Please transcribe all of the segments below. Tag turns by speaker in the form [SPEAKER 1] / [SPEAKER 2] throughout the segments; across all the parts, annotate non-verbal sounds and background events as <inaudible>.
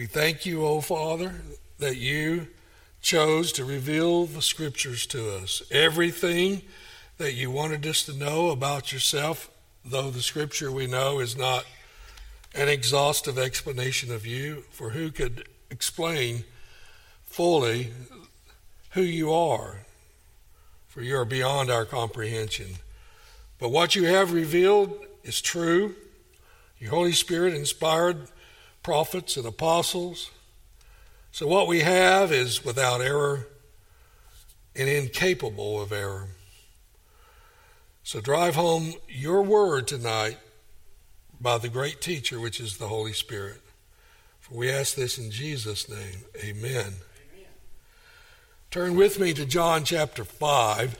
[SPEAKER 1] We thank you, O Father, that you chose to reveal the scriptures to us. Everything that you wanted us to know about yourself, though the scripture we know is not an exhaustive explanation of you, for who could explain fully who you are? For you are beyond our comprehension. But what you have revealed is true. Your Holy Spirit inspired prophets and apostles. So what we have is without error and incapable of error. So drive home your word tonight by the great teacher, which is the Holy Spirit. For we ask this in Jesus' name. Amen. Amen. Turn with me to John chapter 5.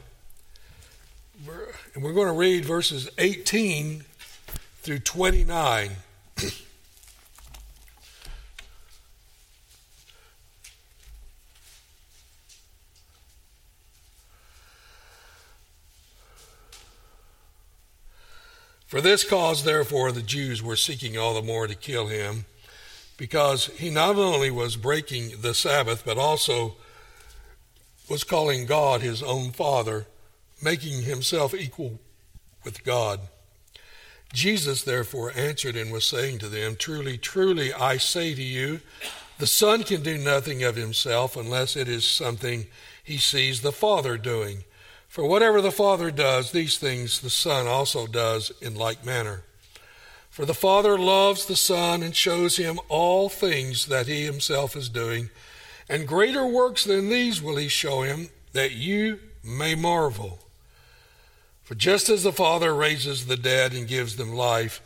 [SPEAKER 1] And we're going to read verses 18 through 29. <clears throat> For this cause, therefore, the Jews were seeking all the more to kill him, because he not only was breaking the Sabbath, but also was calling God his own Father, making himself equal with God. Jesus, therefore, answered and was saying to them, Truly, truly, I say to you, the Son can do nothing of himself unless it is something he sees the Father doing. For whatever the Father does, these things the Son also does in like manner. For the Father loves the Son and shows him all things that he himself is doing, and greater works than these will he show him, that you may marvel. For just as the Father raises the dead and gives them life,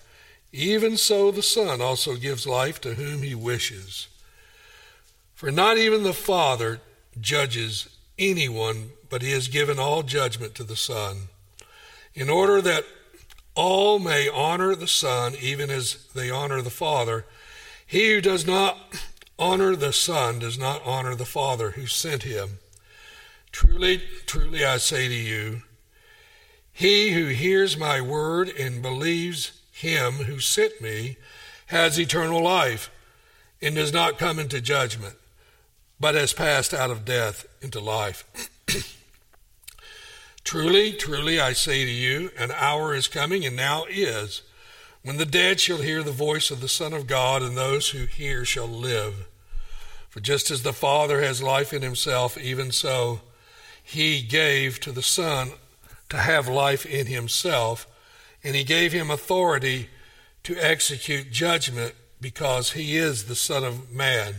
[SPEAKER 1] even so the Son also gives life to whom he wishes. For not even the Father judges anyone but he has given all judgment to the Son, in order that all may honor the Son even as they honor the Father. He who does not honor the Son does not honor the Father who sent him. Truly, truly, I say to you, he who hears my word and believes him who sent me has eternal life and does not come into judgment, but has passed out of death into life. <coughs> Truly, truly, I say to you, an hour is coming, and now is, when the dead shall hear the voice of the Son of God, and those who hear shall live. For just as the Father has life in himself, even so he gave to the Son to have life in himself, and he gave him authority to execute judgment because he is the Son of Man.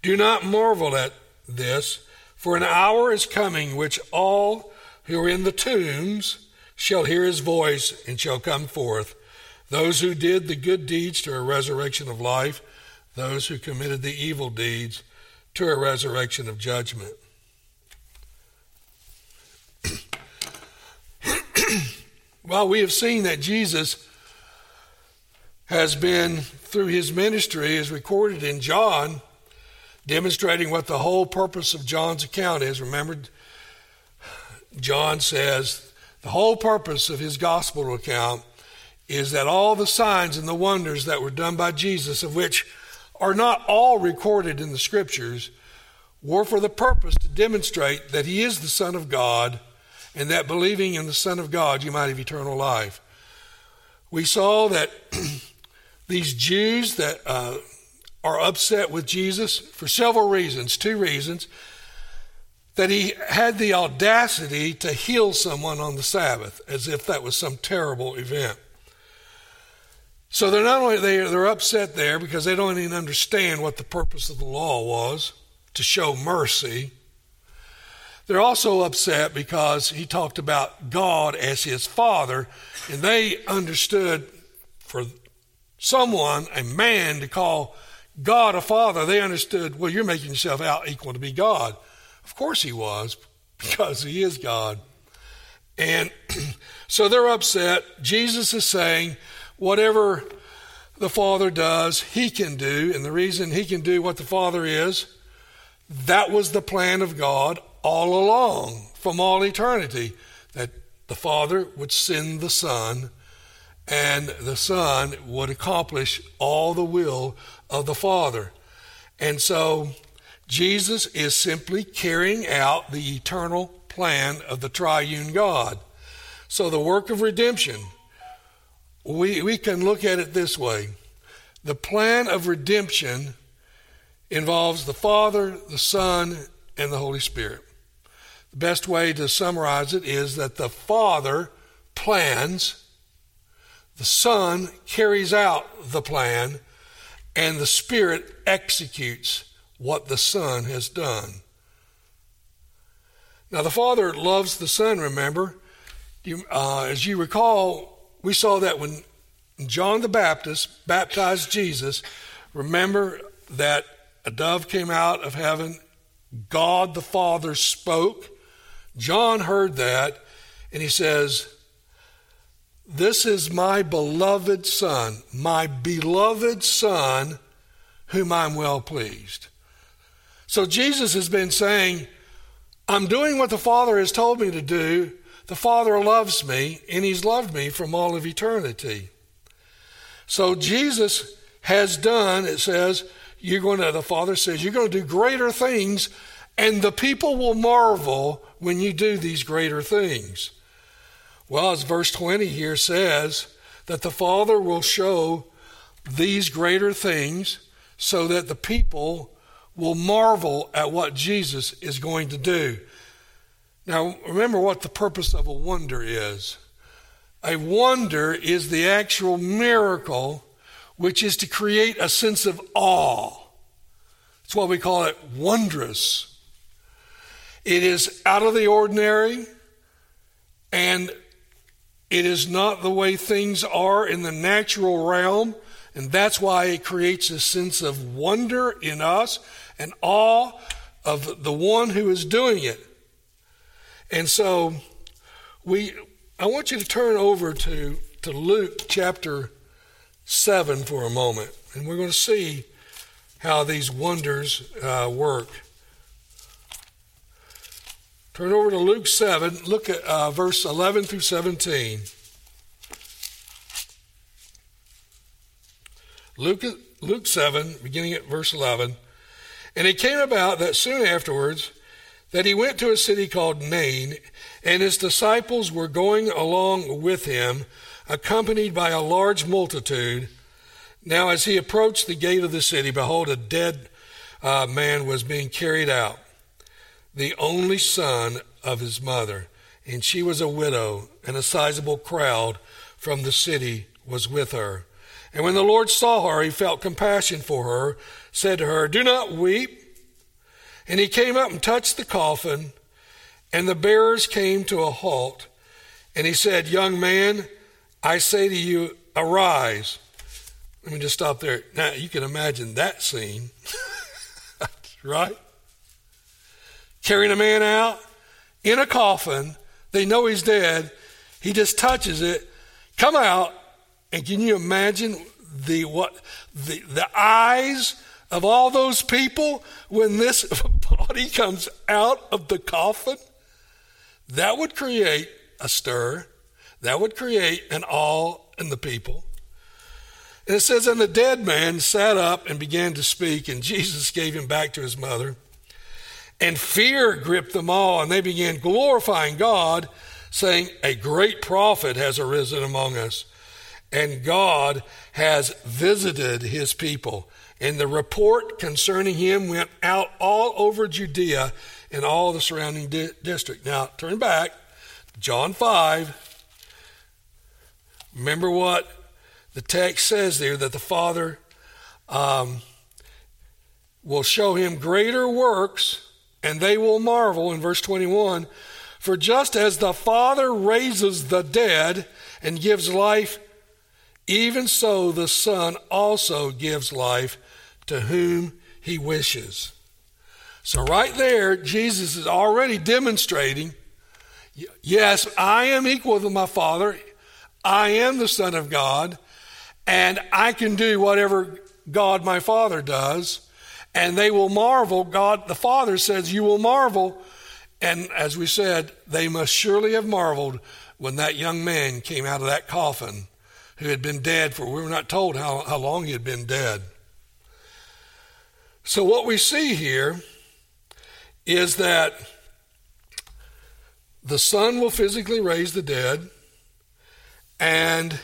[SPEAKER 1] Do not marvel at this, for an hour is coming which all who are in the tombs shall hear his voice and shall come forth. Those who did the good deeds to a resurrection of life, those who committed the evil deeds to a resurrection of judgment. <clears throat> well, we have seen that Jesus has been, through his ministry, as recorded in John, demonstrating what the whole purpose of John's account is. Remember, John says the whole purpose of his gospel account is that all the signs and the wonders that were done by Jesus, of which are not all recorded in the scriptures, were for the purpose to demonstrate that he is the Son of God and that believing in the Son of God you might have eternal life. We saw that <clears throat> these Jews that uh, are upset with Jesus for several reasons, two reasons that he had the audacity to heal someone on the Sabbath as if that was some terrible event. So they're not only they, they're upset there because they don't even understand what the purpose of the law was to show mercy. They're also upset because he talked about God as his father, and they understood for someone, a man, to call God a father, they understood, well, you're making yourself out equal to be God. Of course he was, <laughs> because he is God. And <clears throat> so they're upset. Jesus is saying, whatever the Father does, he can do. And the reason he can do what the Father is, that was the plan of God all along, from all eternity, that the Father would send the Son, and the Son would accomplish all the will of the Father. And so Jesus is simply carrying out the eternal plan of the triune God. So the work of redemption, we, we can look at it this way. The plan of redemption involves the Father, the Son, and the Holy Spirit. The best way to summarize it is that the Father plans, the Son carries out the plan, and the Spirit executes what the Son has done. Now, the Father loves the Son, remember? You, uh, as you recall, we saw that when John the Baptist baptized Jesus, remember that a dove came out of heaven, God the Father spoke. John heard that, and he says, This is my beloved Son, my beloved Son, whom I'm well pleased. So Jesus has been saying, I'm doing what the Father has told me to do. The Father loves me, and He's loved me from all of eternity. So Jesus has done, it says, you're going to, the Father says, you're going to do greater things, and the people will marvel when you do these greater things. Well, as verse 20 here says, that the Father will show these greater things so that the people will marvel at what Jesus is going to do. Now, remember what the purpose of a wonder is. A wonder is the actual miracle, which is to create a sense of awe. That's why we call it wondrous. It is out of the ordinary, and it is not the way things are in the natural realm. And that's why it creates a sense of wonder in us and awe of the one who is doing it. And so we I want you to turn over to, to Luke chapter 7 for a moment, and we're going to see how these wonders uh, work. Turn over to Luke 7, look at uh, verse 11 through 17. Luke, Luke 7, beginning at verse 11. And it came about that soon afterwards that he went to a city called Nain, and his disciples were going along with him, accompanied by a large multitude. Now, as he approached the gate of the city, behold, a dead uh, man was being carried out, the only son of his mother, and she was a widow, and a sizable crowd from the city was with her. And when the Lord saw her, he felt compassion for her, said to her, Do not weep. And he came up and touched the coffin, and the bearers came to a halt. And he said, Young man, I say to you, arise. Let me just stop there. Now, you can imagine that scene, <laughs> right? Carrying a man out in a coffin. They know he's dead. He just touches it. Come out. And can you imagine the what the the eyes of all those people when this <laughs> body comes out of the coffin, that would create a stir. That would create an awe in the people. And it says, And the dead man sat up and began to speak, and Jesus gave him back to his mother. And fear gripped them all, and they began glorifying God, saying, A great prophet has arisen among us, and God has visited his people. And the report concerning him went out all over Judea and all the surrounding di- district. Now, turn back, John 5. Remember what the text says there that the Father um, will show him greater works, and they will marvel in verse 21. For just as the Father raises the dead and gives life, even so the Son also gives life to whom he wishes. So, right there, Jesus is already demonstrating yes, I am equal to my Father, I am the Son of God, and I can do whatever God my Father does. And they will marvel. God the Father says, You will marvel. And as we said, they must surely have marveled when that young man came out of that coffin who had been dead for, we were not told how, how long he had been dead. So, what we see here is that the Son will physically raise the dead, and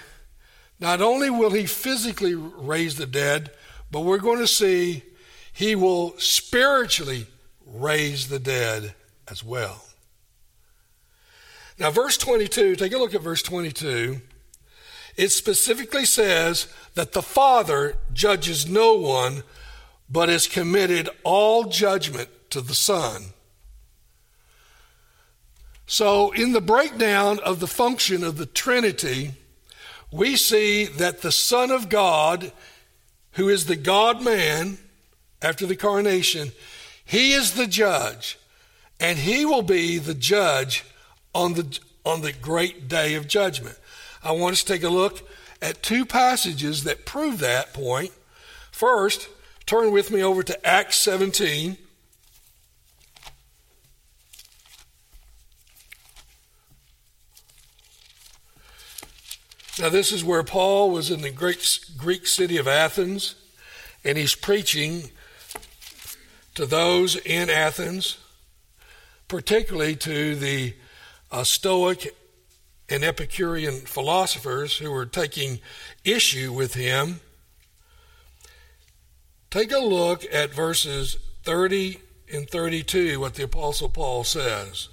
[SPEAKER 1] not only will He physically raise the dead, but we're going to see He will spiritually raise the dead as well. Now, verse 22, take a look at verse 22. It specifically says that the Father judges no one, but has committed all judgment to the Son. So, in the breakdown of the function of the Trinity, we see that the Son of God, who is the God man after the coronation, he is the judge, and he will be the judge on the, on the great day of judgment. I want us to take a look at two passages that prove that point. First, turn with me over to Acts 17. Now, this is where Paul was in the Greek, Greek city of Athens, and he's preaching to those in Athens, particularly to the uh, Stoic and Epicurean philosophers who were taking issue with him. Take a look at verses 30 and 32, what the Apostle Paul says.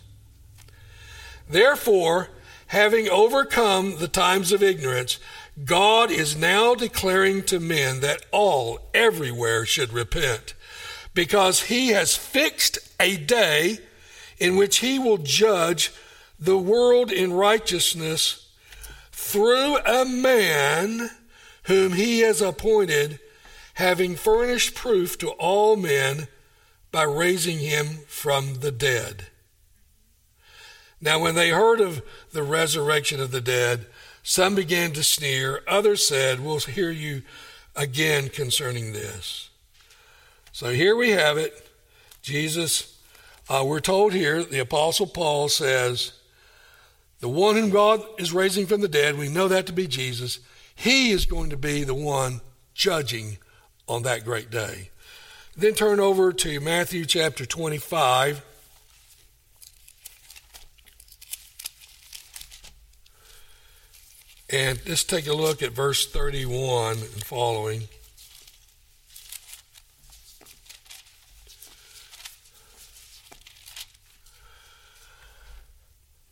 [SPEAKER 1] Therefore, having overcome the times of ignorance, God is now declaring to men that all, everywhere, should repent, because he has fixed a day in which he will judge the world in righteousness through a man whom he has appointed, having furnished proof to all men by raising him from the dead. Now, when they heard of the resurrection of the dead, some began to sneer, others said, We'll hear you again concerning this. So here we have it. Jesus, uh, we're told here, the Apostle Paul says, the one whom God is raising from the dead, we know that to be Jesus. He is going to be the one judging on that great day. Then turn over to Matthew chapter 25. And let's take a look at verse 31 and following.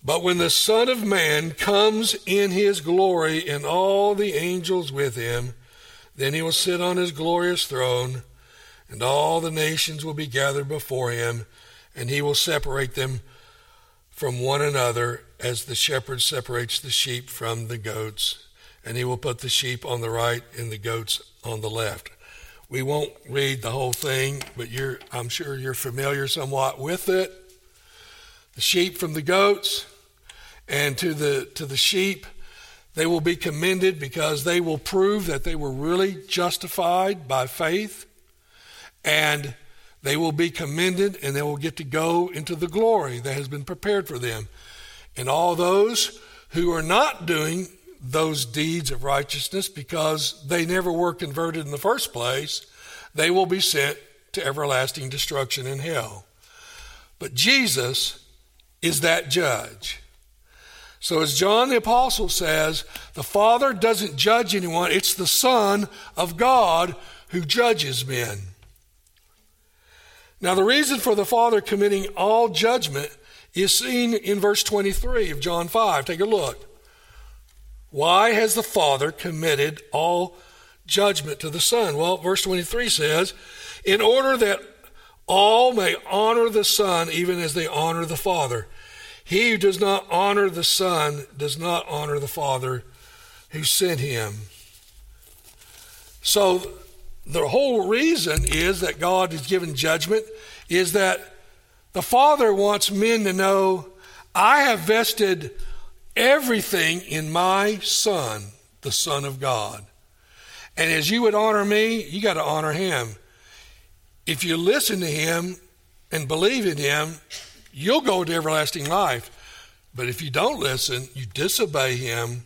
[SPEAKER 1] But when the Son of Man comes in his glory and all the angels with him, then he will sit on his glorious throne, and all the nations will be gathered before him, and he will separate them from one another as the shepherd separates the sheep from the goats, and he will put the sheep on the right and the goats on the left. We won't read the whole thing, but I'm sure you're familiar somewhat with it. The sheep from the goats, and to the to the sheep they will be commended because they will prove that they were really justified by faith and they will be commended and they will get to go into the glory that has been prepared for them. And all those who are not doing those deeds of righteousness because they never were converted in the first place they will be sent to everlasting destruction in hell. But Jesus is that judge so, as John the Apostle says, the Father doesn't judge anyone, it's the Son of God who judges men. Now, the reason for the Father committing all judgment is seen in verse 23 of John 5. Take a look. Why has the Father committed all judgment to the Son? Well, verse 23 says, in order that all may honor the Son even as they honor the Father. He who does not honor the Son does not honor the Father who sent him. So, the whole reason is that God is given judgment is that the Father wants men to know I have vested everything in my Son, the Son of God. And as you would honor me, you got to honor him. If you listen to him and believe in him, you'll go to everlasting life. But if you don't listen, you disobey him,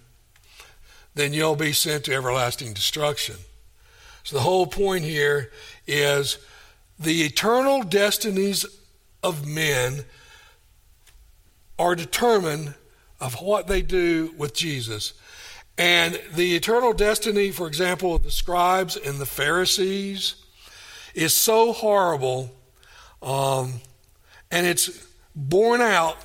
[SPEAKER 1] then you'll be sent to everlasting destruction. So the whole point here is the eternal destinies of men are determined of what they do with Jesus. And the eternal destiny, for example, of the scribes and the Pharisees is so horrible, um, and it's borne out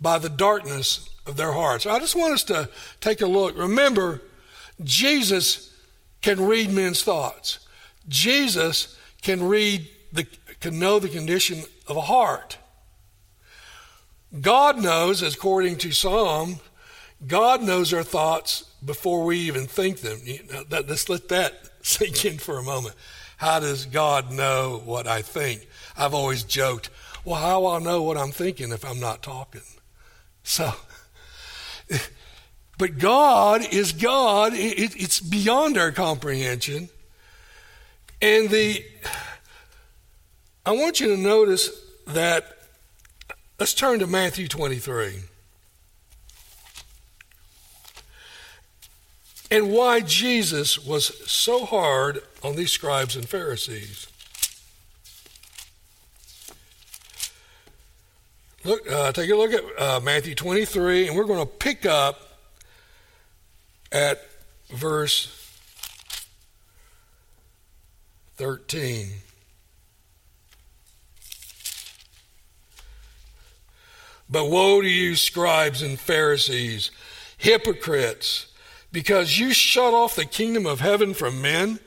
[SPEAKER 1] by the darkness of their hearts. I just want us to take a look. Remember, Jesus can read men's thoughts. Jesus can read the can know the condition of a heart. God knows, according to Psalm, God knows our thoughts before we even think them. let's let that <laughs> sink in for a moment. How does God know what I think? I've always joked, well, how will I know what I'm thinking if I'm not talking? So, <laughs> but God is God. It, it's beyond our comprehension. And the, I want you to notice that, let's turn to Matthew 23. and why Jesus was so hard on these scribes and Pharisees. Look, uh, take a look at uh, Matthew 23, and we're going to pick up at verse 13. But woe to you, scribes and Pharisees, hypocrites! because you shut off the kingdom of heaven from men?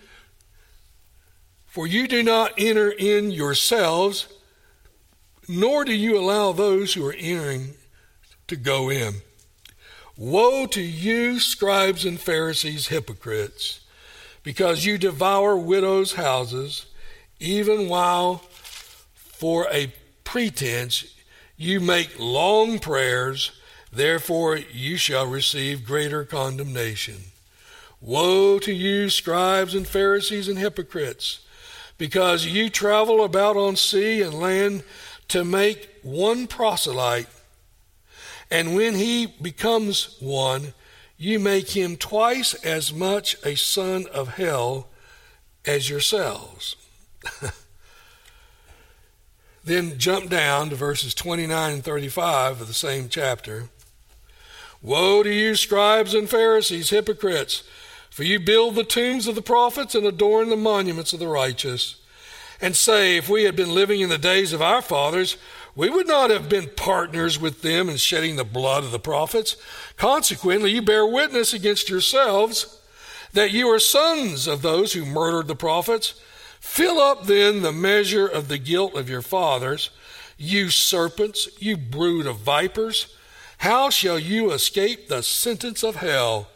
[SPEAKER 1] For you do not enter in yourselves, nor do you allow those who are entering to go in. Woe to you, scribes and Pharisees, hypocrites, because you devour widows' houses, even while for a pretense you make long prayers Therefore, you shall receive greater condemnation. Woe to you, scribes and Pharisees and hypocrites, because you travel about on sea and land to make one proselyte, and when he becomes one, you make him twice as much a son of hell as yourselves. <laughs> then jump down to verses 29 and 35 of the same chapter. Woe to you, scribes and Pharisees, hypocrites! For you build the tombs of the prophets and adorn the monuments of the righteous, and say, If we had been living in the days of our fathers, we would not have been partners with them in shedding the blood of the prophets. Consequently, you bear witness against yourselves that you are sons of those who murdered the prophets. Fill up then the measure of the guilt of your fathers, you serpents, you brood of vipers. How shall you escape the sentence of hell?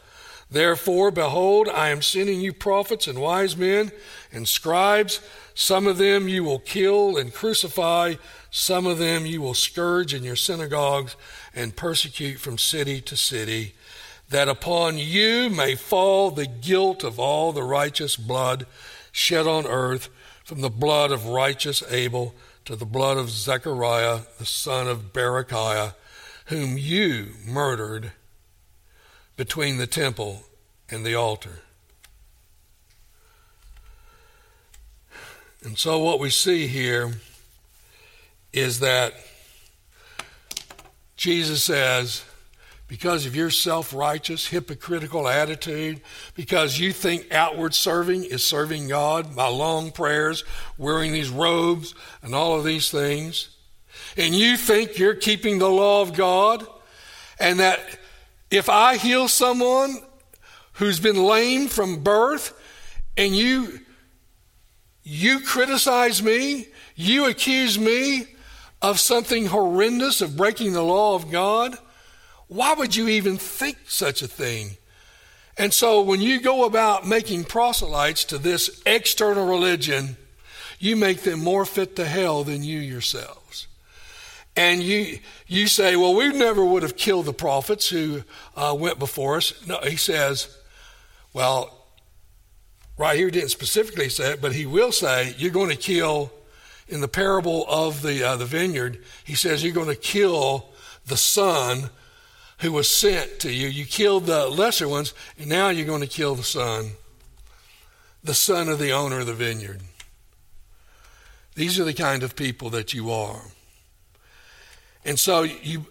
[SPEAKER 1] Therefore, behold, I am sending you prophets and wise men and scribes. Some of them you will kill and crucify, some of them you will scourge in your synagogues and persecute from city to city, that upon you may fall the guilt of all the righteous blood shed on earth, from the blood of righteous Abel to the blood of Zechariah, the son of Berechiah whom you murdered between the temple and the altar. And so, what we see here is that Jesus says, because of your self righteous, hypocritical attitude, because you think outward serving is serving God by long prayers, wearing these robes, and all of these things, and you think you're keeping the law of God, and that if I heal someone who's been lame from birth, and you you criticize me, you accuse me of something horrendous of breaking the law of God, why would you even think such a thing? And so when you go about making proselytes to this external religion, you make them more fit to hell than you yourselves and you you say, well, we never would have killed the prophets who uh, went before us. No, he says, well, right here didn't specifically say it, but he will say you're going to kill. In the parable of the uh, the vineyard, he says you're going to kill the son who was sent to you. You killed the lesser ones, and now you're going to kill the son, the son of the owner of the vineyard. These are the kind of people that you are. And so you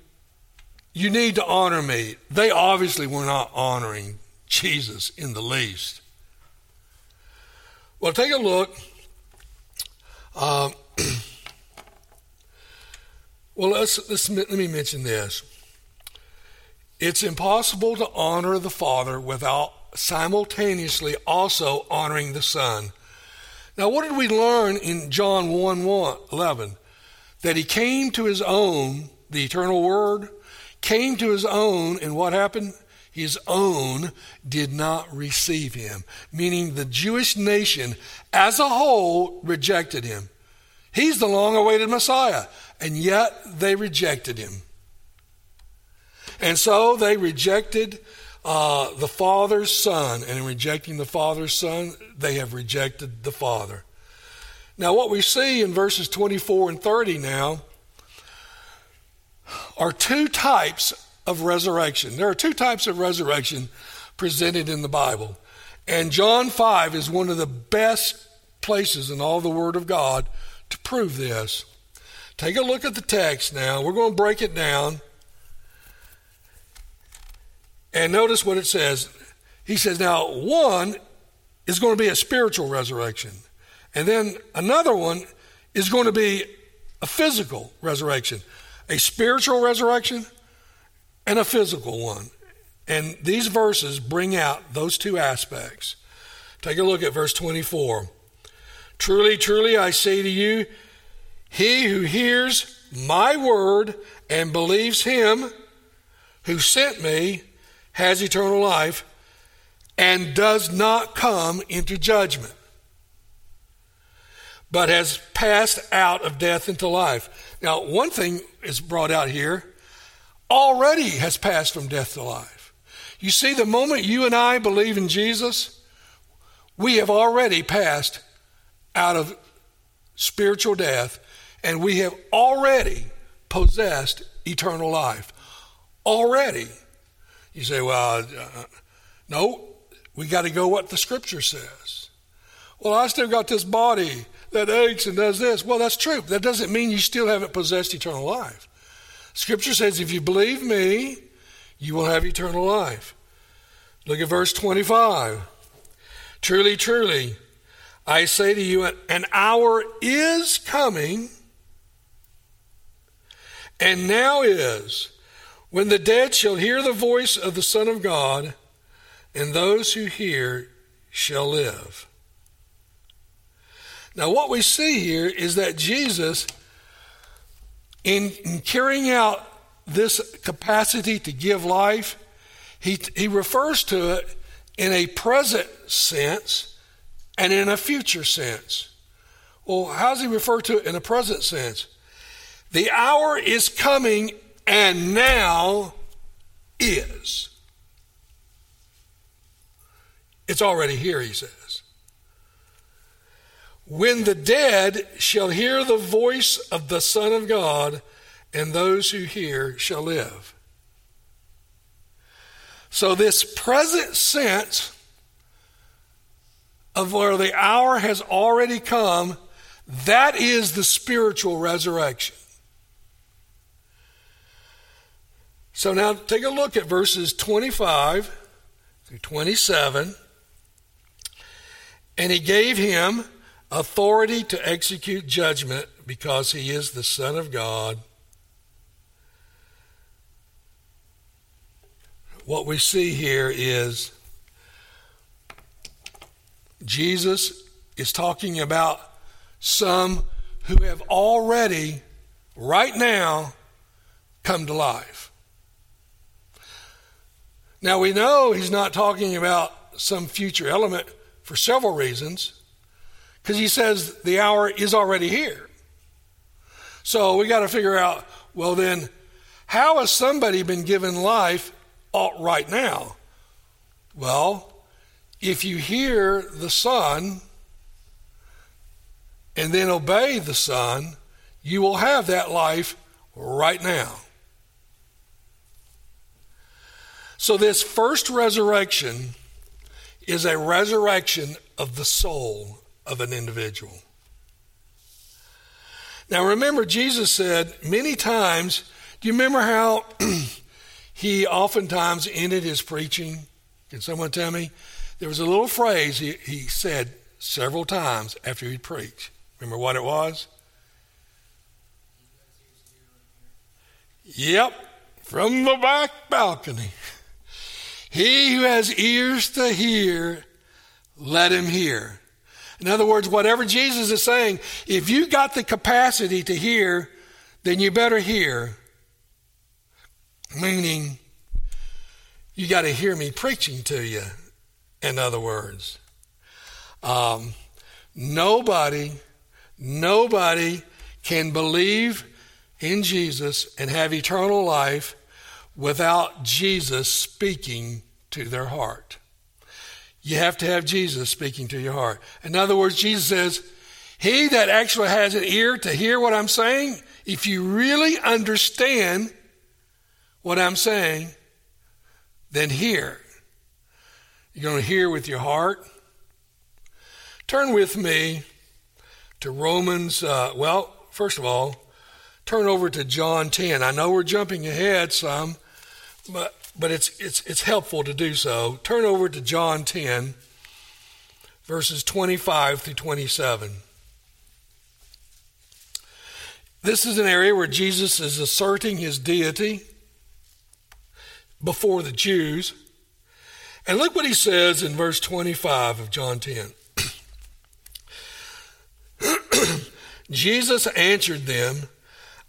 [SPEAKER 1] you need to honor me. They obviously were not honoring Jesus in the least. Well, take a look. Um, <clears throat> well, let's, let's, let me mention this. It's impossible to honor the Father without simultaneously also honoring the Son. Now, what did we learn in John 1, 1 11? That he came to his own, the eternal Word, came to his own, and what happened? His own did not receive him, meaning the Jewish nation as a whole rejected him. He's the long awaited Messiah, and yet they rejected him. And so they rejected uh, the Father's Son, and in rejecting the Father's Son, they have rejected the Father. Now, what we see in verses 24 and 30 now are two types of resurrection. There are two types of resurrection presented in the Bible. And John 5 is one of the best places in all the Word of God to prove this. Take a look at the text now. We're going to break it down. And notice what it says. He says, now, one is going to be a spiritual resurrection. And then another one is going to be a physical resurrection. A spiritual resurrection and a physical one. And these verses bring out those two aspects. Take a look at verse 24. Truly, truly, I say to you, he who hears my word and believes him who sent me has eternal life and does not come into judgment, but has passed out of death into life. Now, one thing is brought out here already has passed from death to life. You see, the moment you and I believe in Jesus, we have already passed out of spiritual death and we have already possessed eternal life. Already. You say, well, uh, no, we got to go what the scripture says. Well, I still got this body that aches and does this. Well, that's true. That doesn't mean you still haven't possessed eternal life. Scripture says, if you believe me, you will have eternal life. Look at verse 25. Truly, truly, I say to you, an hour is coming, and now is when the dead shall hear the voice of the Son of God, and those who hear shall live. Now, what we see here is that Jesus, in, in carrying out this capacity to give life, he, he refers to it in a present sense and in a future sense. Well, how does he refer to it in a present sense? The hour is coming and now is. It's already here, he says. When the dead shall hear the voice of the Son of God, and those who hear shall live. So, this present sense of where the hour has already come, that is the spiritual resurrection. So now take a look at verses 25 through 27. And he gave him authority to execute judgment because he is the Son of God. What we see here is Jesus is talking about some who have already, right now, come to life. Now we know he's not talking about some future element for several reasons, because he says the hour is already here. So we got to figure out well, then, how has somebody been given life right now? Well, if you hear the Son and then obey the Son, you will have that life right now. So, this first resurrection is a resurrection of the soul of an individual. Now remember, Jesus said many times, do you remember how <clears throat> he oftentimes ended his preaching? Can someone tell me? There was a little phrase he, he said several times after he'd preach. Remember what it was? Yep, from the back balcony. <laughs> He who has ears to hear, let him hear. In other words, whatever Jesus is saying, if you got the capacity to hear, then you better hear. Meaning, you got to hear me preaching to you, in other words. Um, nobody, nobody can believe in Jesus and have eternal life without Jesus speaking to their heart. You have to have Jesus speaking to your heart. In other words, Jesus says, He that actually has an ear to hear what I'm saying, if you really understand what I'm saying, then hear. You're going to hear with your heart. Turn with me to Romans, uh, well, first of all, turn over to John 10. I know we're jumping ahead some, but, but it's, it's, it's helpful to do so. Turn over to John 10, verses 25 through 27. This is an area where Jesus is asserting his deity before the Jews. And look what he says in verse 25 of John 10. <clears throat> Jesus answered them,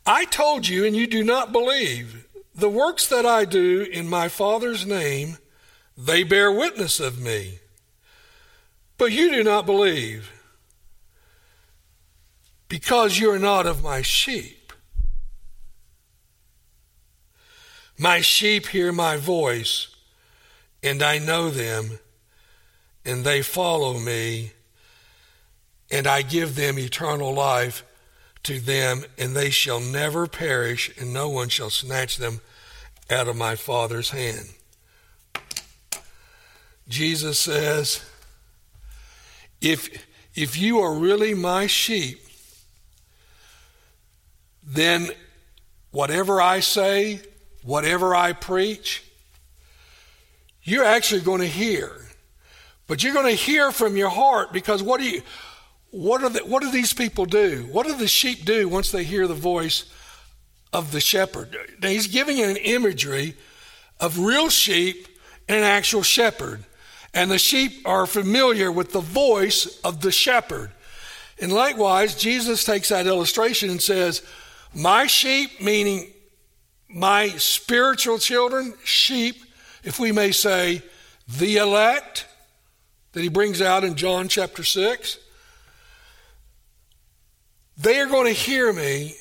[SPEAKER 1] I told you, and you do not believe. The works that I do in my Father's name, they bear witness of me. But you do not believe, because you are not of my sheep. My sheep hear my voice, and I know them, and they follow me, and I give them eternal life to them, and they shall never perish, and no one shall snatch them out of my Father's hand. Jesus says, if, if you are really my sheep, then whatever I say, whatever I preach, you're actually going to hear. But you're going to hear from your heart because what do you what, are the, what do these people do? What do the sheep do once they hear the voice of the shepherd? He's giving an imagery of real sheep and an actual shepherd. And the sheep are familiar with the voice of the shepherd. And likewise, Jesus takes that illustration and says, My sheep, meaning my spiritual children, sheep, if we may say, the elect, that he brings out in John chapter 6 they are going to hear me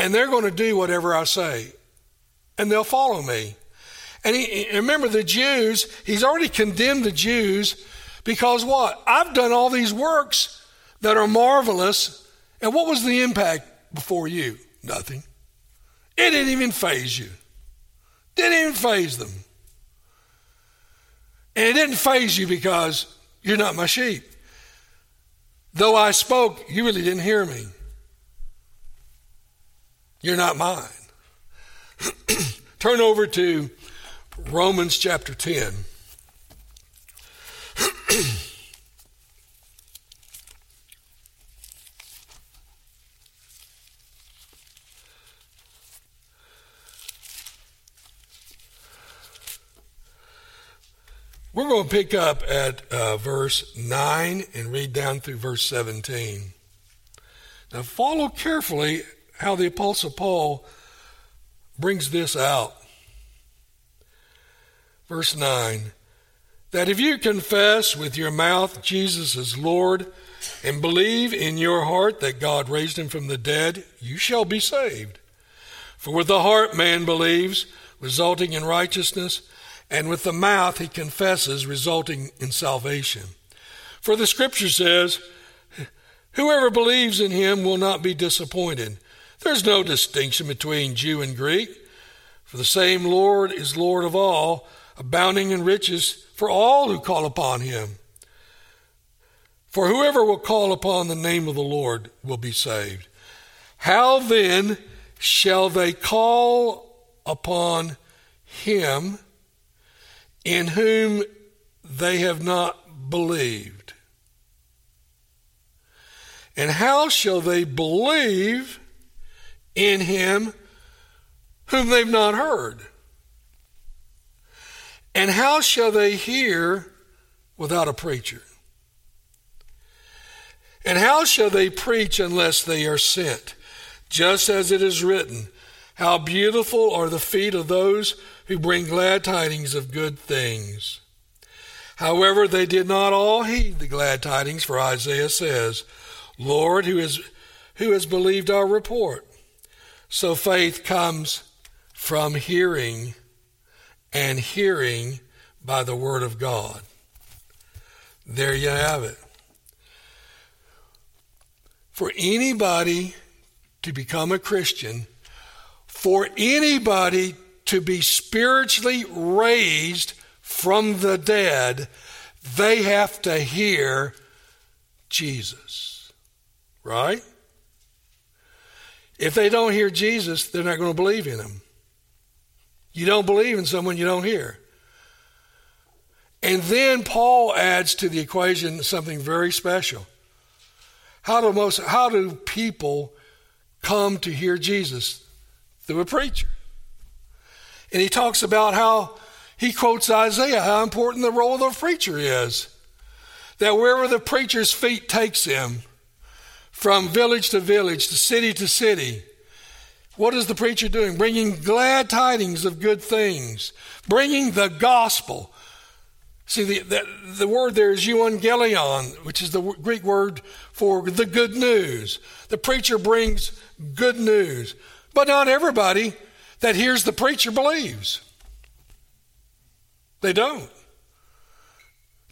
[SPEAKER 1] and they're going to do whatever I say and they'll follow me. And he, remember the Jews, he's already condemned the Jews because what? I've done all these works that are marvelous. And what was the impact before you? Nothing. It didn't even faze you. Didn't even faze them. And it didn't faze you because you're not my sheep. Though I spoke, you really didn't hear me. You're not mine. <clears throat> Turn over to Romans chapter 10. <clears throat> We're going to pick up at uh, verse 9 and read down through verse 17. Now, follow carefully how the Apostle Paul brings this out. Verse 9 that if you confess with your mouth Jesus is Lord and believe in your heart that God raised him from the dead, you shall be saved. For with the heart man believes, resulting in righteousness and with the mouth he confesses, resulting in salvation. For the scripture says, Whoever believes in him will not be disappointed. There's no distinction between Jew and Greek, for the same Lord is Lord of all, abounding in riches for all who call upon him. For whoever will call upon the name of the Lord will be saved. How then shall they call upon him in whom they have not believed? And how shall they believe in him whom they've not heard? And how shall they hear without a preacher? And how shall they preach unless they are sent? Just as it is written, How beautiful are the feet of those who bring glad tidings of good things. However, they did not all heed the glad tidings, for Isaiah says, Lord, who has, who has believed our report? So faith comes from hearing, and hearing by the word of God. There you have it. For anybody to become a Christian, for anybody to be spiritually raised from the dead, they have to hear Jesus. Right? If they don't hear Jesus, they're not going to believe in him. You don't believe in someone you don't hear. And then Paul adds to the equation something very special. How do most how do people come to hear Jesus? Through a preacher. And he talks about how he quotes Isaiah, how important the role of the preacher is. That wherever the preacher's feet takes him, from village to village, to city to city, what is the preacher doing? Bringing glad tidings of good things, bringing the gospel. See, the, the, the word there is euangelion, which is the Greek word for the good news. The preacher brings good news. But not everybody that hears the preacher believes. They don't.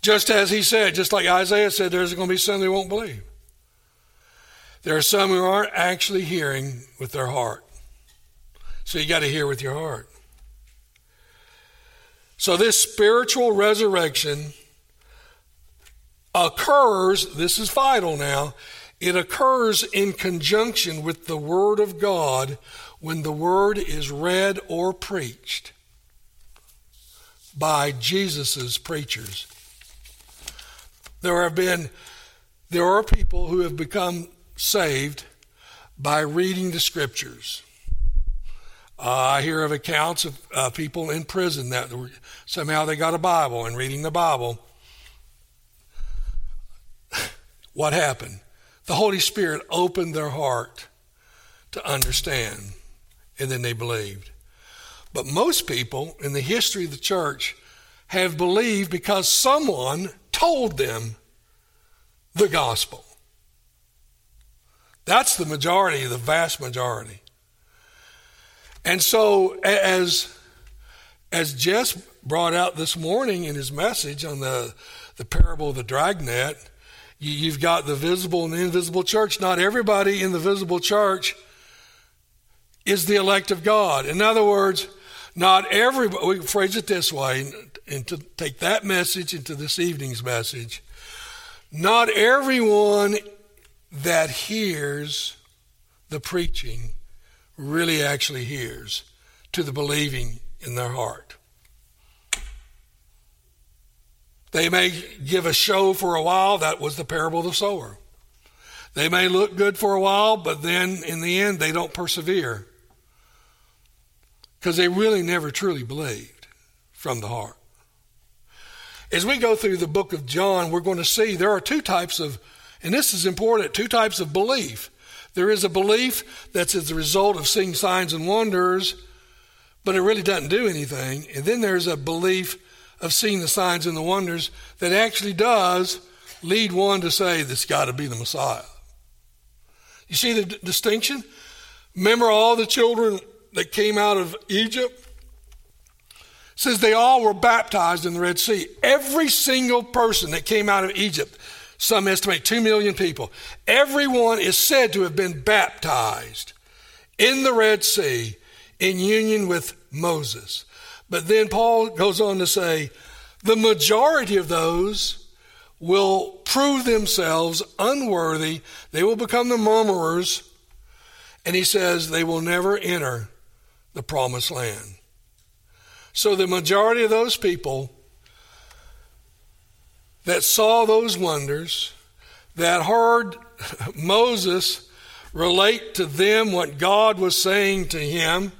[SPEAKER 1] Just as he said, just like Isaiah said, there's going to be some who won't believe. There are some who aren't actually hearing with their heart. So you got to hear with your heart. So this spiritual resurrection occurs, this is vital now, it occurs in conjunction with the Word of God when the Word is read or preached by Jesus' preachers. There have been, there are people who have become saved by reading the Scriptures. Uh, I hear of accounts of uh, people in prison that were, somehow they got a Bible and reading the Bible. what happened? The Holy Spirit opened their heart to understand, and then they believed. But most people in the history of the church have believed because someone told them the gospel. That's the majority, the vast majority. And so, as as Jess brought out this morning in his message on the the parable of the dragnet, you, you've got the visible and the invisible church. Not everybody in the visible church is the elect of God. In other words, not everybody. We phrase it this way, and to take that message into this evening's message. Not everyone that hears the preaching really actually hears to the believing in their heart. They may give a show for a while. That was the parable of the sower. They may look good for a while, but then in the end, they don't persevere because they really never truly believed from the heart. As we go through the book of John, we're going to see there are two types of, and this is important, two types of belief. There is a belief that's as a result of seeing signs and wonders, but it really doesn't do anything. And then there's a belief of seeing the signs and the wonders that actually does lead one to say, this got to be the Messiah. You see the d- distinction? Remember all the children that came out of Egypt? It says they all were baptized in the Red Sea. Every single person that came out of Egypt some estimate 2 million people. Everyone is said to have been baptized in the Red Sea in union with Moses. But then Paul goes on to say the majority of those will prove themselves unworthy. They will become the murmurers And he says they will never enter the promised land. So the majority of those people that saw those wonders, that heard <laughs> Moses relate to them what God was saying to him,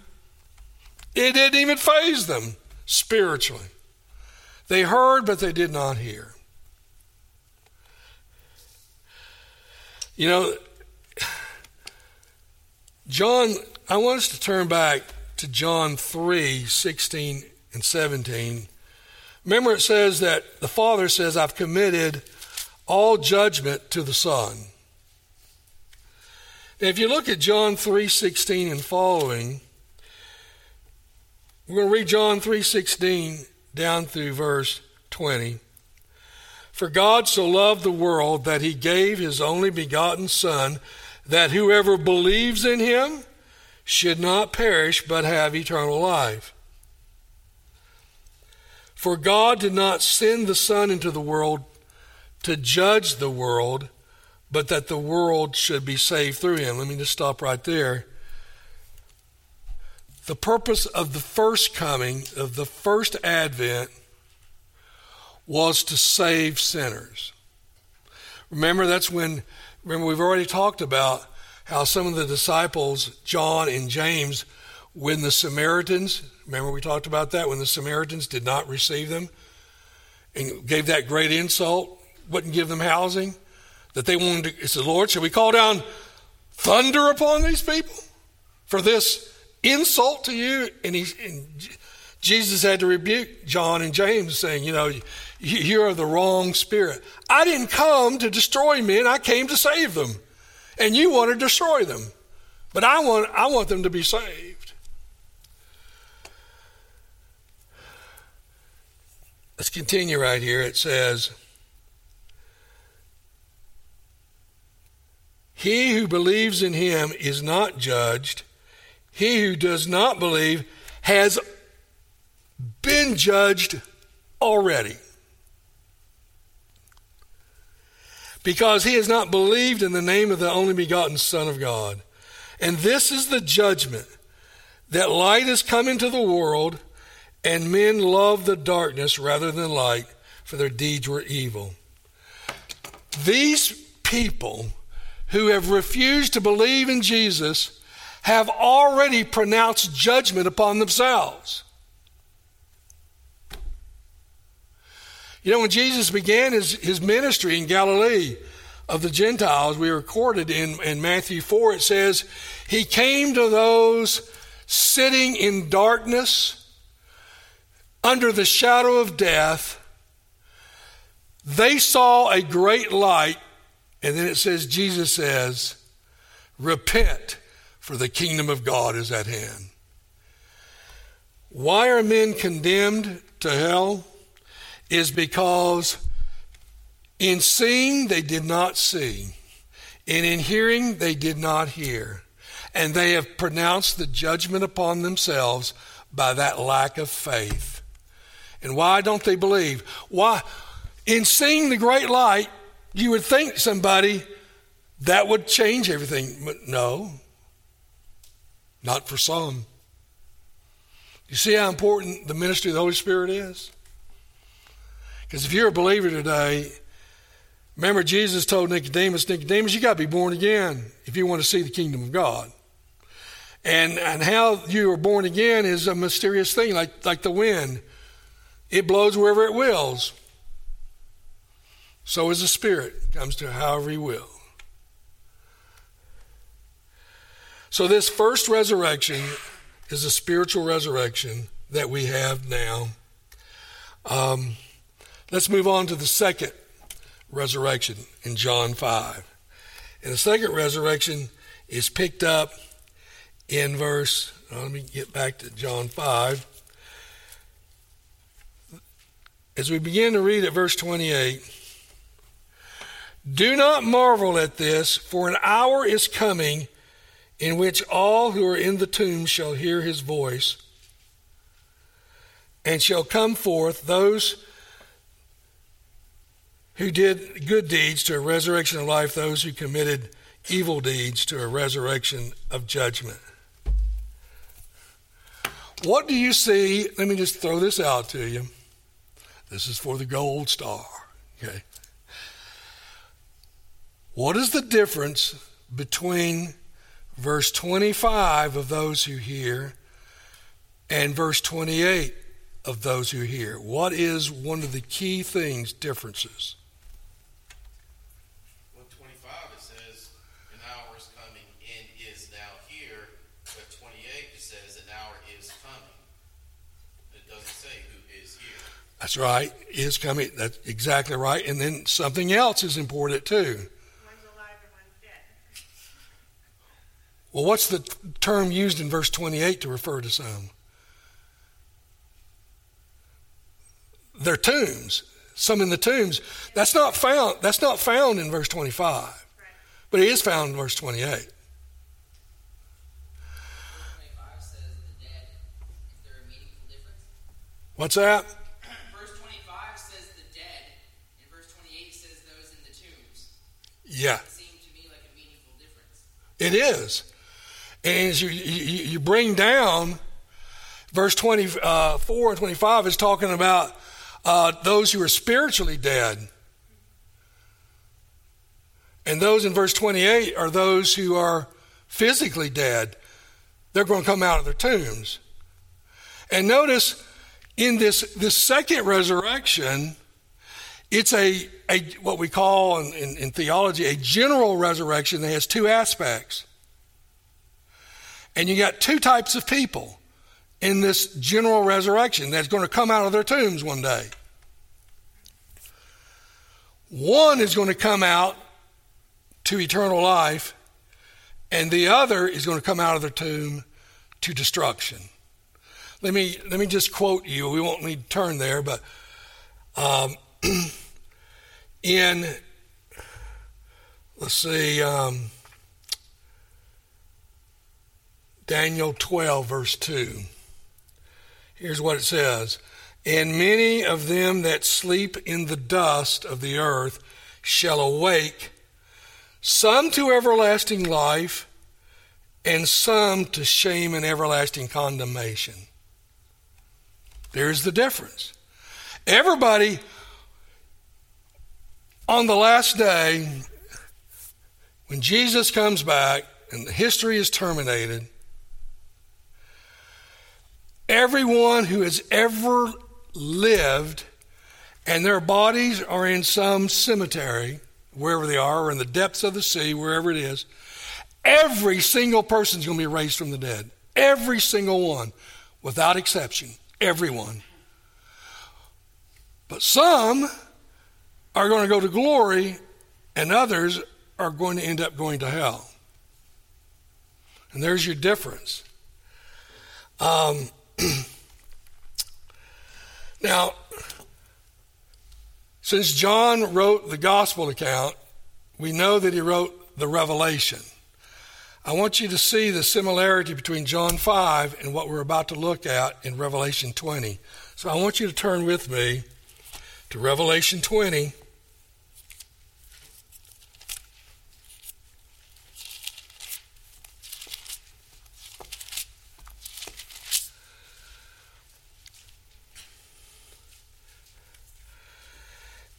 [SPEAKER 1] it didn't even faze them spiritually. They heard, but they did not hear. You know, John, I want us to turn back to John 3 16 and 17. Remember, it says that the Father says, I've committed all judgment to the Son. If you look at John 3:16 and following, we're going to read John 3:16 down through verse 20. For God so loved the world that he gave his only begotten son that whoever believes in him should not perish but have eternal life. For God did not send the son into the world to judge the world, but that the world should be saved through him. Let me just stop right there. The purpose of the first coming, of the first advent, was to save sinners. Remember, that's when, remember, we've already talked about how some of the disciples, John and James, when the Samaritans, remember we talked about that, when the Samaritans did not receive them and gave that great insult, wouldn't give them housing, that they wanted to, it said, Lord, shall we call down thunder upon these people for this insult to you? And, he, and Jesus had to rebuke John and James, saying, You know, you are the wrong spirit. I didn't come to destroy men, I came to save them. And you want to destroy them. But I want, I want them to be saved. Let's continue right here. It says, He who believes in him is not judged. He who does not believe has been judged already. Because he has not believed in the name of the only begotten Son of God. And this is the judgment that light has come into the world, and men love the darkness rather than light, for their deeds were evil. These people who have refused to believe in Jesus have already pronounced judgment upon themselves. You know, when Jesus began his, his ministry in Galilee of the Gentiles, we recorded in, in Matthew 4, it says, He came to those sitting in darkness under the shadow of death. They saw a great light, and then it says, Jesus says, Repent, for the kingdom of God is at hand. Why are men condemned to hell? is because in seeing they did not see, and in hearing they did not hear, and they have pronounced the judgment upon themselves by that lack of faith. And why don't they believe? Why? In seeing the great light, you would think somebody that would change everything. But no, not for some. You see how important the ministry of the Holy Spirit is? Because if you're a believer today, remember Jesus told Nicodemus, Nicodemus, you got to be born again if you want to see the kingdom of God. And, and how you are born again is a mysterious thing, like, like the wind. It blows wherever it wills. So is the Spirit, comes to however He will. So, this first resurrection is a spiritual resurrection that we have now. Um, Let's move on to the second resurrection in John 5. And the second resurrection is picked up in verse, let me get back to John 5. As we begin to read at verse 28, do not marvel at this, for an hour is coming in which all who are in the tomb shall hear his voice, and shall come forth those who did good deeds to a resurrection of life, those who committed evil deeds to a resurrection of judgment. What do you see? Let me just throw this out to you. This is for the gold star. Okay. What is the difference between verse 25 of those who hear and verse 28 of those who hear? What is one of the key things, differences? That's right. Is coming. That's exactly right. And then something else is important too. One's alive and one's dead. Well, what's the term used in verse 28 to refer to some? Their tombs. Some in the tombs. That's not found. That's not found in verse 25, but it is found in verse 28. What's that? Yeah. It is. And as you, you, you bring down, verse 24 uh, and 25 is talking about uh, those who are spiritually dead. And those in verse 28 are those who are physically dead. They're going to come out of their tombs. And notice in this, this second resurrection, it's a, a what we call in, in, in theology a general resurrection that has two aspects. And you got two types of people in this general resurrection that's going to come out of their tombs one day. One is going to come out to eternal life, and the other is going to come out of their tomb to destruction. Let me let me just quote you. We won't need to turn there, but um, <clears throat> in, let's see, um, Daniel 12, verse 2. Here's what it says And many of them that sleep in the dust of the earth shall awake, some to everlasting life, and some to shame and everlasting condemnation. There's the difference. Everybody on the last day, when Jesus comes back and history is terminated, everyone who has ever lived and their bodies are in some cemetery, wherever they are, or in the depths of the sea, wherever it is, every single person is going to be raised from the dead. Every single one, without exception. Everyone. But some are going to go to glory, and others are going to end up going to hell. And there's your difference. Um, <clears throat> now, since John wrote the gospel account, we know that he wrote the Revelation. I want you to see the similarity between John 5 and what we're about to look at in Revelation 20. So I want you to turn with me to Revelation 20.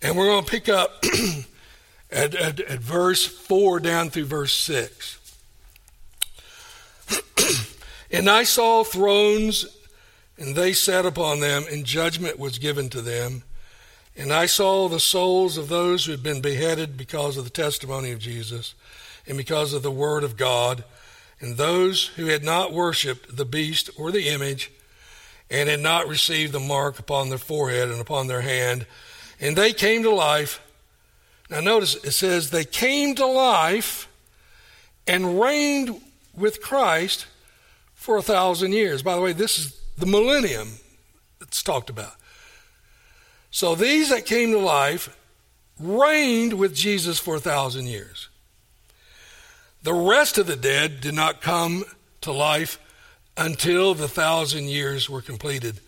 [SPEAKER 1] And we're going to pick up <clears throat> at, at, at, verse 4 down through verse 6. <clears throat> and I saw thrones, and they sat upon them, and judgment was given to them. And I saw the souls of those who had been beheaded because of the testimony of Jesus and because of the word of God, and those who had not worshipped the beast or the image, and had not received the mark upon their forehead and upon their hand, and they came to life. Now, notice it says they came to life and reigned with Christ for a thousand years. By the way, this is the millennium that's talked about. So these that came to life reigned with Jesus for a thousand years. The rest of the dead did not come to life until the thousand years were completed.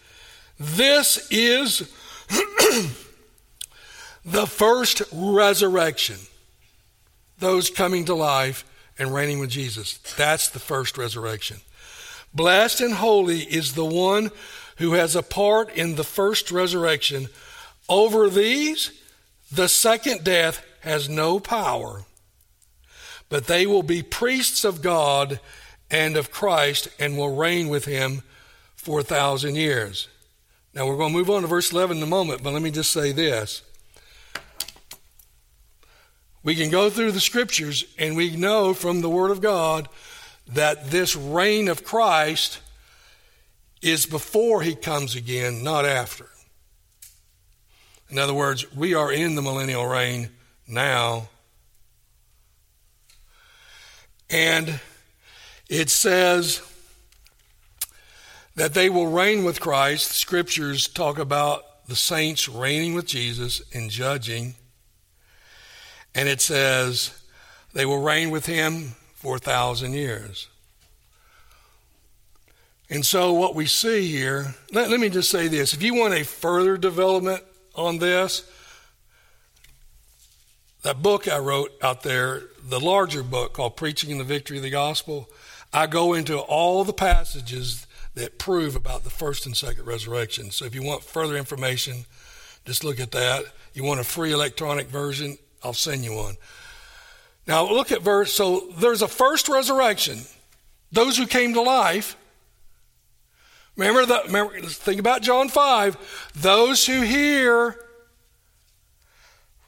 [SPEAKER 1] This is <clears throat> the first resurrection. Those coming to life and reigning with Jesus. That's the first resurrection. Blessed and holy is the one who has a part in the first resurrection. Over these, the second death has no power, but they will be priests of God and of Christ and will reign with him for a thousand years. Now we're going to move on to verse 11 in a moment, but let me just say this. We can go through the scriptures and we know from the Word of God that this reign of Christ is before he comes again, not after. In other words, we are in the millennial reign now. And it says that they will reign with Christ. The Scriptures talk about the saints reigning with Jesus and judging. And it says they will reign with him for a thousand years. And so, what we see here, let, let me just say this if you want a further development on this, that book I wrote out there, the larger book called Preaching in the Victory of the Gospel, I go into all the passages that prove about the first and second resurrection. So if you want further information, just look at that. You want a free electronic version, I'll send you one. Now look at verse. So there's a first resurrection. Those who came to life. Remember that. Remember, think about John five. Those who hear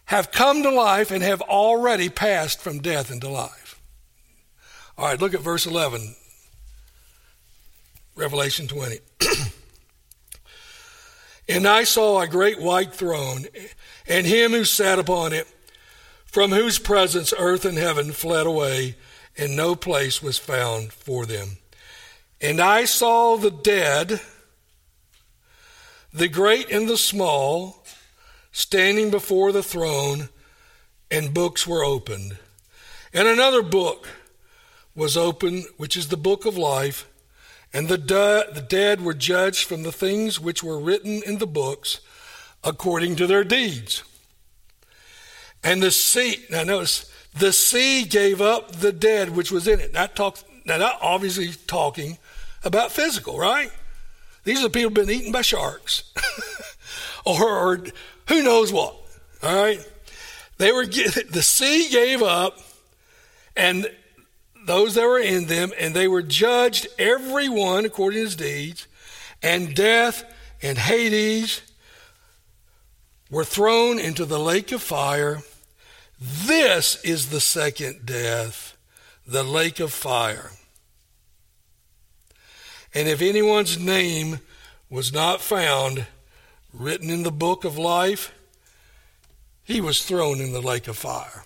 [SPEAKER 1] have come to life and have already passed from death into life. All right, look at verse 11. Revelation 20. <clears throat> and I saw a great white throne, and him who sat upon it, from whose presence earth and heaven fled away, and no place was found for them. And I saw the dead, the great and the small, standing before the throne, and books were opened. And another book was opened, which is the book of life. And the, de- the dead were judged from the things which were written in the books according to their deeds. And the sea, now notice, the sea gave up the dead which was in it. Not talk, now, not obviously talking about physical, right? These are the people been eaten by sharks, <laughs> or, or who knows what. All right, they were <laughs> the sea gave up, and those that were in them, and they were judged, every one according to his deeds, and death and Hades were thrown into the lake of fire. This is the second death, the lake of fire. And if anyone's name was not found written in the book of life, he was thrown in the lake of fire.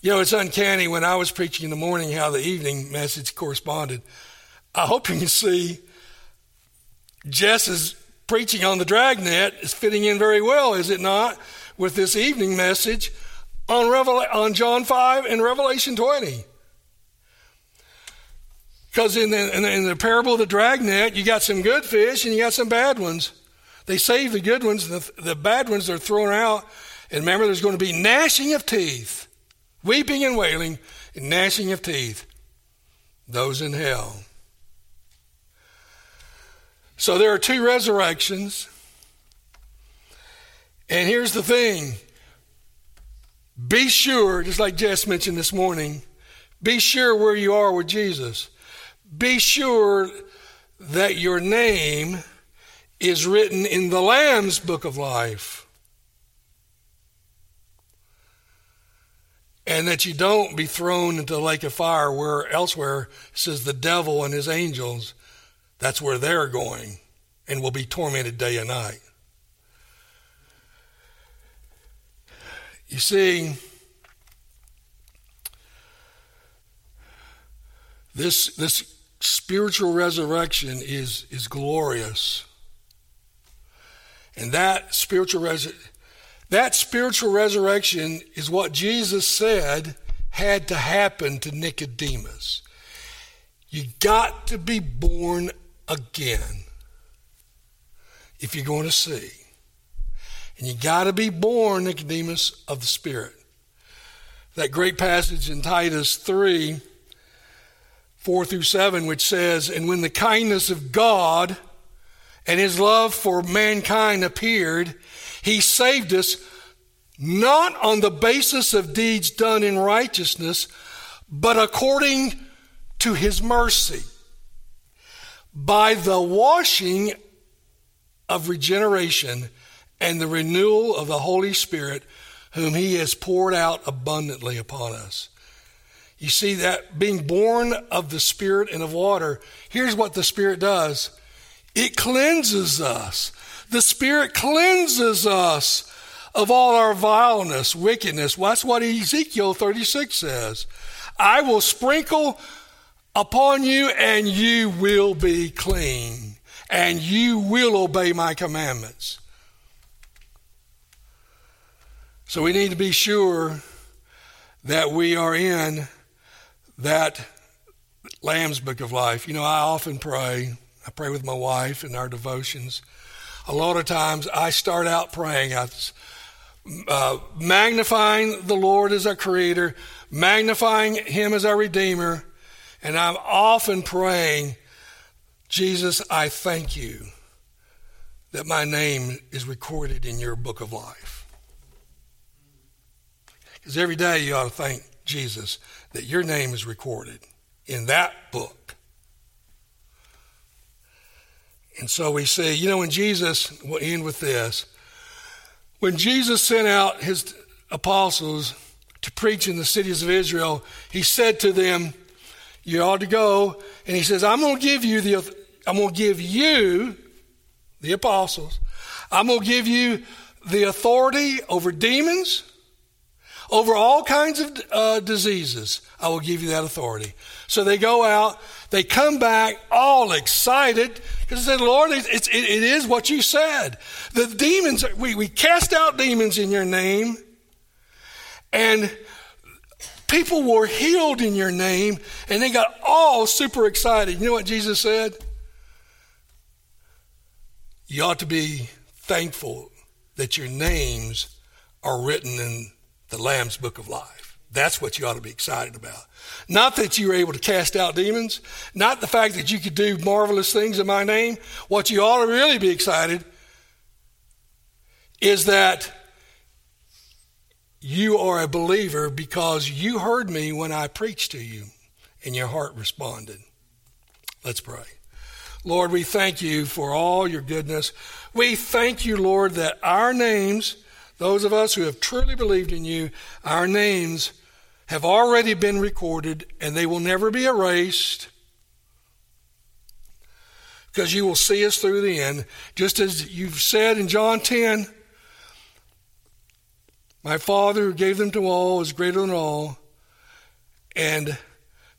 [SPEAKER 1] You know, it's uncanny when I was preaching in the morning how the evening message corresponded. I hope you can see Jess's preaching on the dragnet is fitting in very well, is it not, with this evening message on, Revel- on John 5 and Revelation 20. Because in the, in, in the parable of the dragnet, you got some good fish and you got some bad ones. They save the good ones, the, the bad ones are thrown out. And remember, there's going to be gnashing of teeth weeping and wailing and gnashing of teeth, those in hell. So there are two resurrections. And here's the thing be sure, just like Jess mentioned this morning, be sure where you are with Jesus. Be sure that your name is written in the Lamb's book of life. and that you don't be thrown into the lake of fire where elsewhere says the devil and his angels that's where they're going and will be tormented day and night you see this this spiritual resurrection is is glorious and that spiritual resurrection that spiritual resurrection is what Jesus said had to happen to Nicodemus. You got to be born again if you're going to see. And you got to be born, Nicodemus, of the Spirit. that great passage in Titus 3 4 through 7, which says, And when the kindness of God and his love for mankind appeared, he saved us not on the basis of deeds done in righteousness, but according to his mercy, by the washing of regeneration and the renewal of the Holy Spirit, whom he has poured out abundantly upon us. You see that being born of the Spirit and of water, here's what the Spirit does it cleanses us. The Spirit cleanses us of all our vileness, wickedness. Well, that's what Ezekiel 36 says. I will sprinkle upon you, and you will be clean, and you will obey my commandments. So we need to be sure that we are in that Lamb's Book of Life. You know, I often pray. I pray with my wife in our devotions. A lot of times I start out praying, uh, magnifying the Lord as our Creator, magnifying Him as our Redeemer, and I'm often praying, Jesus, I thank you that my name is recorded in your book of life. Because every day you ought to thank Jesus that your name is recorded in that book. And so we see, you know, when Jesus, we'll end with this, when Jesus sent out his apostles to preach in the cities of Israel, he said to them, You ought to go. And he says, I'm going to give you the, I'm going to give you, the apostles, I'm going to give you the authority over demons, over all kinds of uh, diseases. I will give you that authority. So they go out, they come back all excited because they said, Lord, it's, it, it is what you said. The demons, we, we cast out demons in your name, and people were healed in your name, and they got all super excited. You know what Jesus said? You ought to be thankful that your names are written in the Lamb's Book of Life. That's what you ought to be excited about. Not that you were able to cast out demons, not the fact that you could do marvelous things in my name. What you ought to really be excited is that you are a believer because you heard me when I preached to you and your heart responded. Let's pray. Lord, we thank you for all your goodness. We thank you, Lord, that our names those of us who have truly believed in you, our names have already been recorded and they will never be erased because you will see us through the end. Just as you've said in John 10, my Father who gave them to all is greater than all, and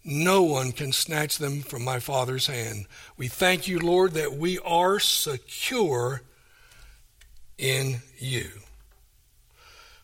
[SPEAKER 1] no one can snatch them from my Father's hand. We thank you, Lord, that we are secure in you.